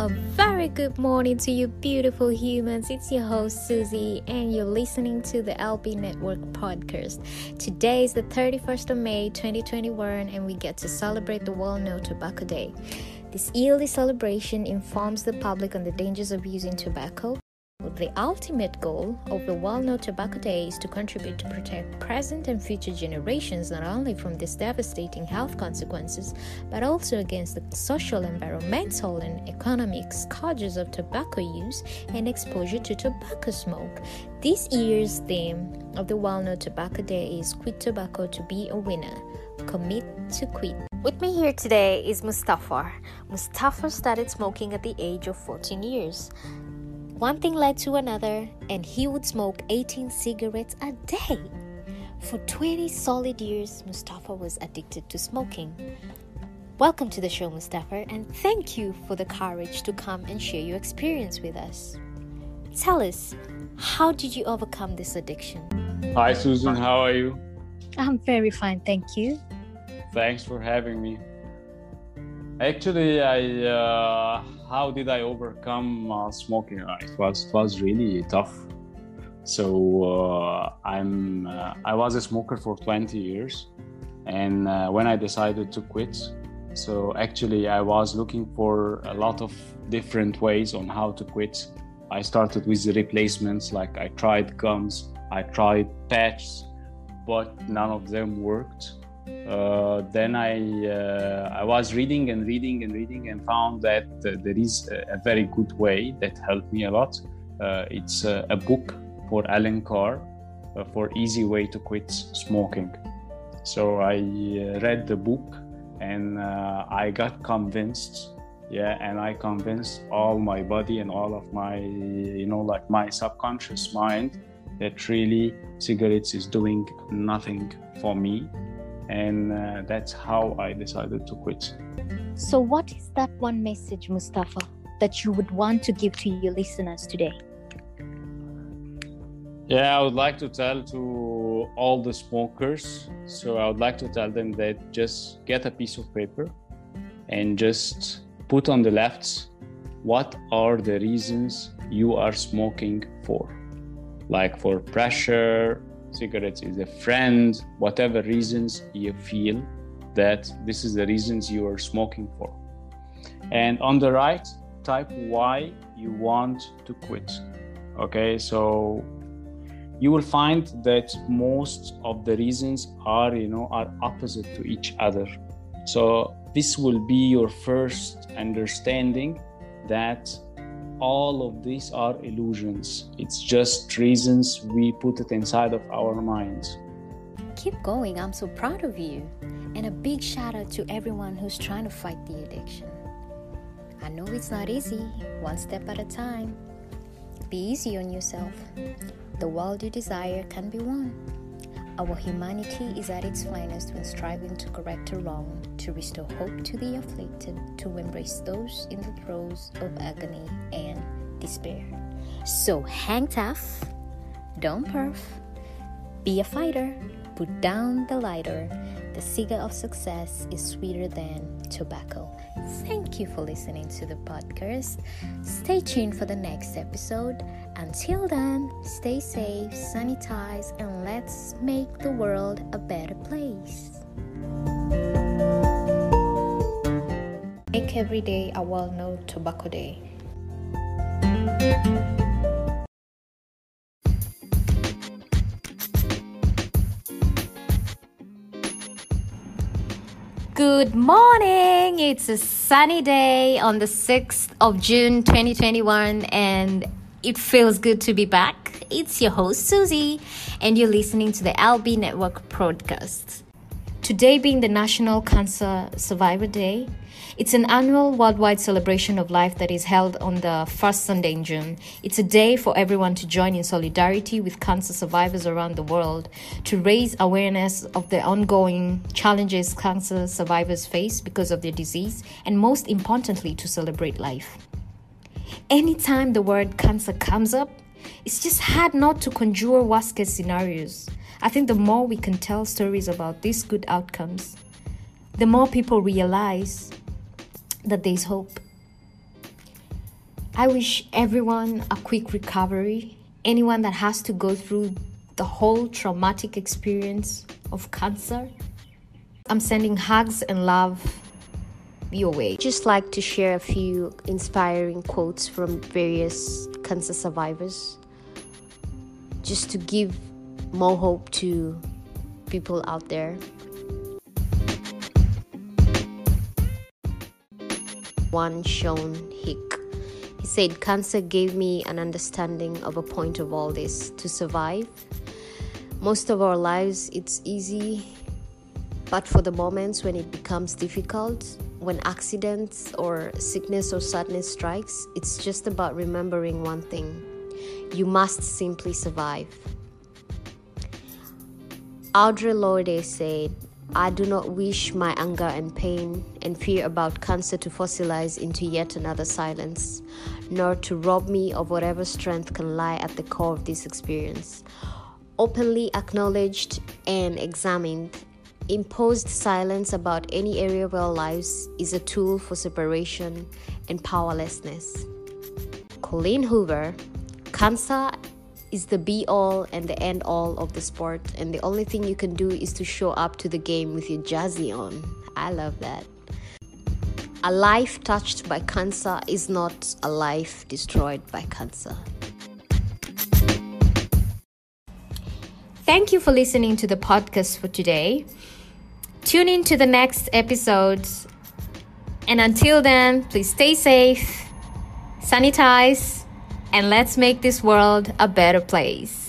A very good morning to you, beautiful humans. It's your host, Susie, and you're listening to the LB Network podcast. Today is the 31st of May, 2021, and we get to celebrate the World No Tobacco Day. This yearly celebration informs the public on the dangers of using tobacco the ultimate goal of the No Tobacco Day is to contribute to protect present and future generations not only from these devastating health consequences, but also against the social, environmental, and economic scourges of tobacco use and exposure to tobacco smoke. This year's theme of the No Tobacco Day is Quit Tobacco to be a winner. Commit to quit. With me here today is Mustafa. Mustafa started smoking at the age of 14 years. One thing led to another, and he would smoke 18 cigarettes a day. For 20 solid years, Mustafa was addicted to smoking. Welcome to the show, Mustafa, and thank you for the courage to come and share your experience with us. Tell us, how did you overcome this addiction? Hi, Susan, how are you? I'm very fine, thank you. Thanks for having me. Actually, I uh, how did I overcome uh, smoking? Uh, it was it was really tough. So uh, I'm uh, I was a smoker for 20 years, and when I decided to quit, so actually I was looking for a lot of different ways on how to quit. I started with the replacements, like I tried gums, I tried patches, but none of them worked uh, then I uh, I was reading and reading and reading and found that uh, there is a, a, very good way that helped me a lot. Uh, it's a, a, book for Allen Carr uh, for easy way to quit smoking. So I uh, read the book and I got convinced. Yeah, and I convinced all my body and all of my you know like my subconscious mind that really cigarettes is doing nothing for me and uh, that's how I decided to quit. So, what is that one message, Mustafa, that you would want to give to your listeners today? Yeah, I would like to tell to all the smokers. So, I would like to tell them that just get a piece of paper and just put on the left what are the reasons you are smoking for like for pressure cigarettes is a friend, whatever reasons you feel that this is the reasons you are smoking for. And on the right, type why you want to quit. Okay, so you will find that most of the reasons are, you know, are opposite to each other. So this will be your first understanding that all of these are illusions. It's just reasons we put it inside of our minds. Keep going. I'm so proud of you. And a big shout out to everyone who's trying to fight the addiction. I know it's not easy, one step at a time. Be easy on yourself. The world you desire can be won. Our humanity is at its finest when striving to correct a wrong, to restore hope to the afflicted, to embrace those in the throes of agony and despair. So hang tough, don't perf, be a fighter, put down the lighter. The cigar of success is sweeter than tobacco. Thank you for listening to the podcast. Stay tuned for the next episode. Until then, stay safe, sanitize, and let's make the world a better place. Make every day a World No Tobacco Day. Good morning. It's a sunny day on the 6th of June 2021 and it feels good to be back. It's your host Susie and you're listening to the LB Network podcast. Today being the National Cancer Survivor Day, it's an annual worldwide celebration of life that is held on the first Sunday in June. It's a day for everyone to join in solidarity with cancer survivors around the world to raise awareness of the ongoing challenges cancer survivors face because of their disease, and most importantly, to celebrate life. Anytime the word cancer comes up, it's just hard not to conjure worst case scenarios. I think the more we can tell stories about these good outcomes, the more people realize that there is hope. I wish everyone a quick recovery. Anyone that has to go through the whole traumatic experience of cancer. I'm sending hugs and love your way. Just like to share a few inspiring quotes from various cancer survivors just to give more hope to people out there. One Sean Hick. He said, Cancer gave me an understanding of a point of all this to survive. Most of our lives, it's easy, but for the moments when it becomes difficult, when accidents or sickness or sadness strikes, it's just about remembering one thing you must simply survive. Audre Lorde said, I do not wish my anger and pain and fear about cancer to fossilize into yet another silence, nor to rob me of whatever strength can lie at the core of this experience. Openly acknowledged and examined, imposed silence about any area of our lives is a tool for separation and powerlessness. Colleen Hoover, Cancer is the be all and the end all of the sport, and the only thing you can do is to show up to the game with your jazzy on. I love that. A life touched by cancer is not a life destroyed by cancer. Thank you for listening to the podcast for today. Tune in to the next episode. And until then, please stay safe, sanitize, and let's make this world a better place.